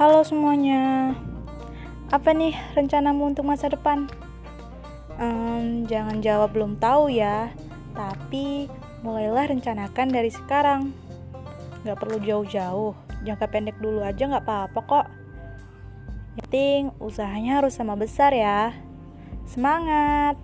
Halo semuanya, apa nih rencanamu untuk masa depan? Um, jangan jawab belum tahu ya, tapi mulailah rencanakan dari sekarang. Gak perlu jauh-jauh, jangka pendek dulu aja gak apa-apa kok. Yang penting usahanya harus sama besar ya. Semangat!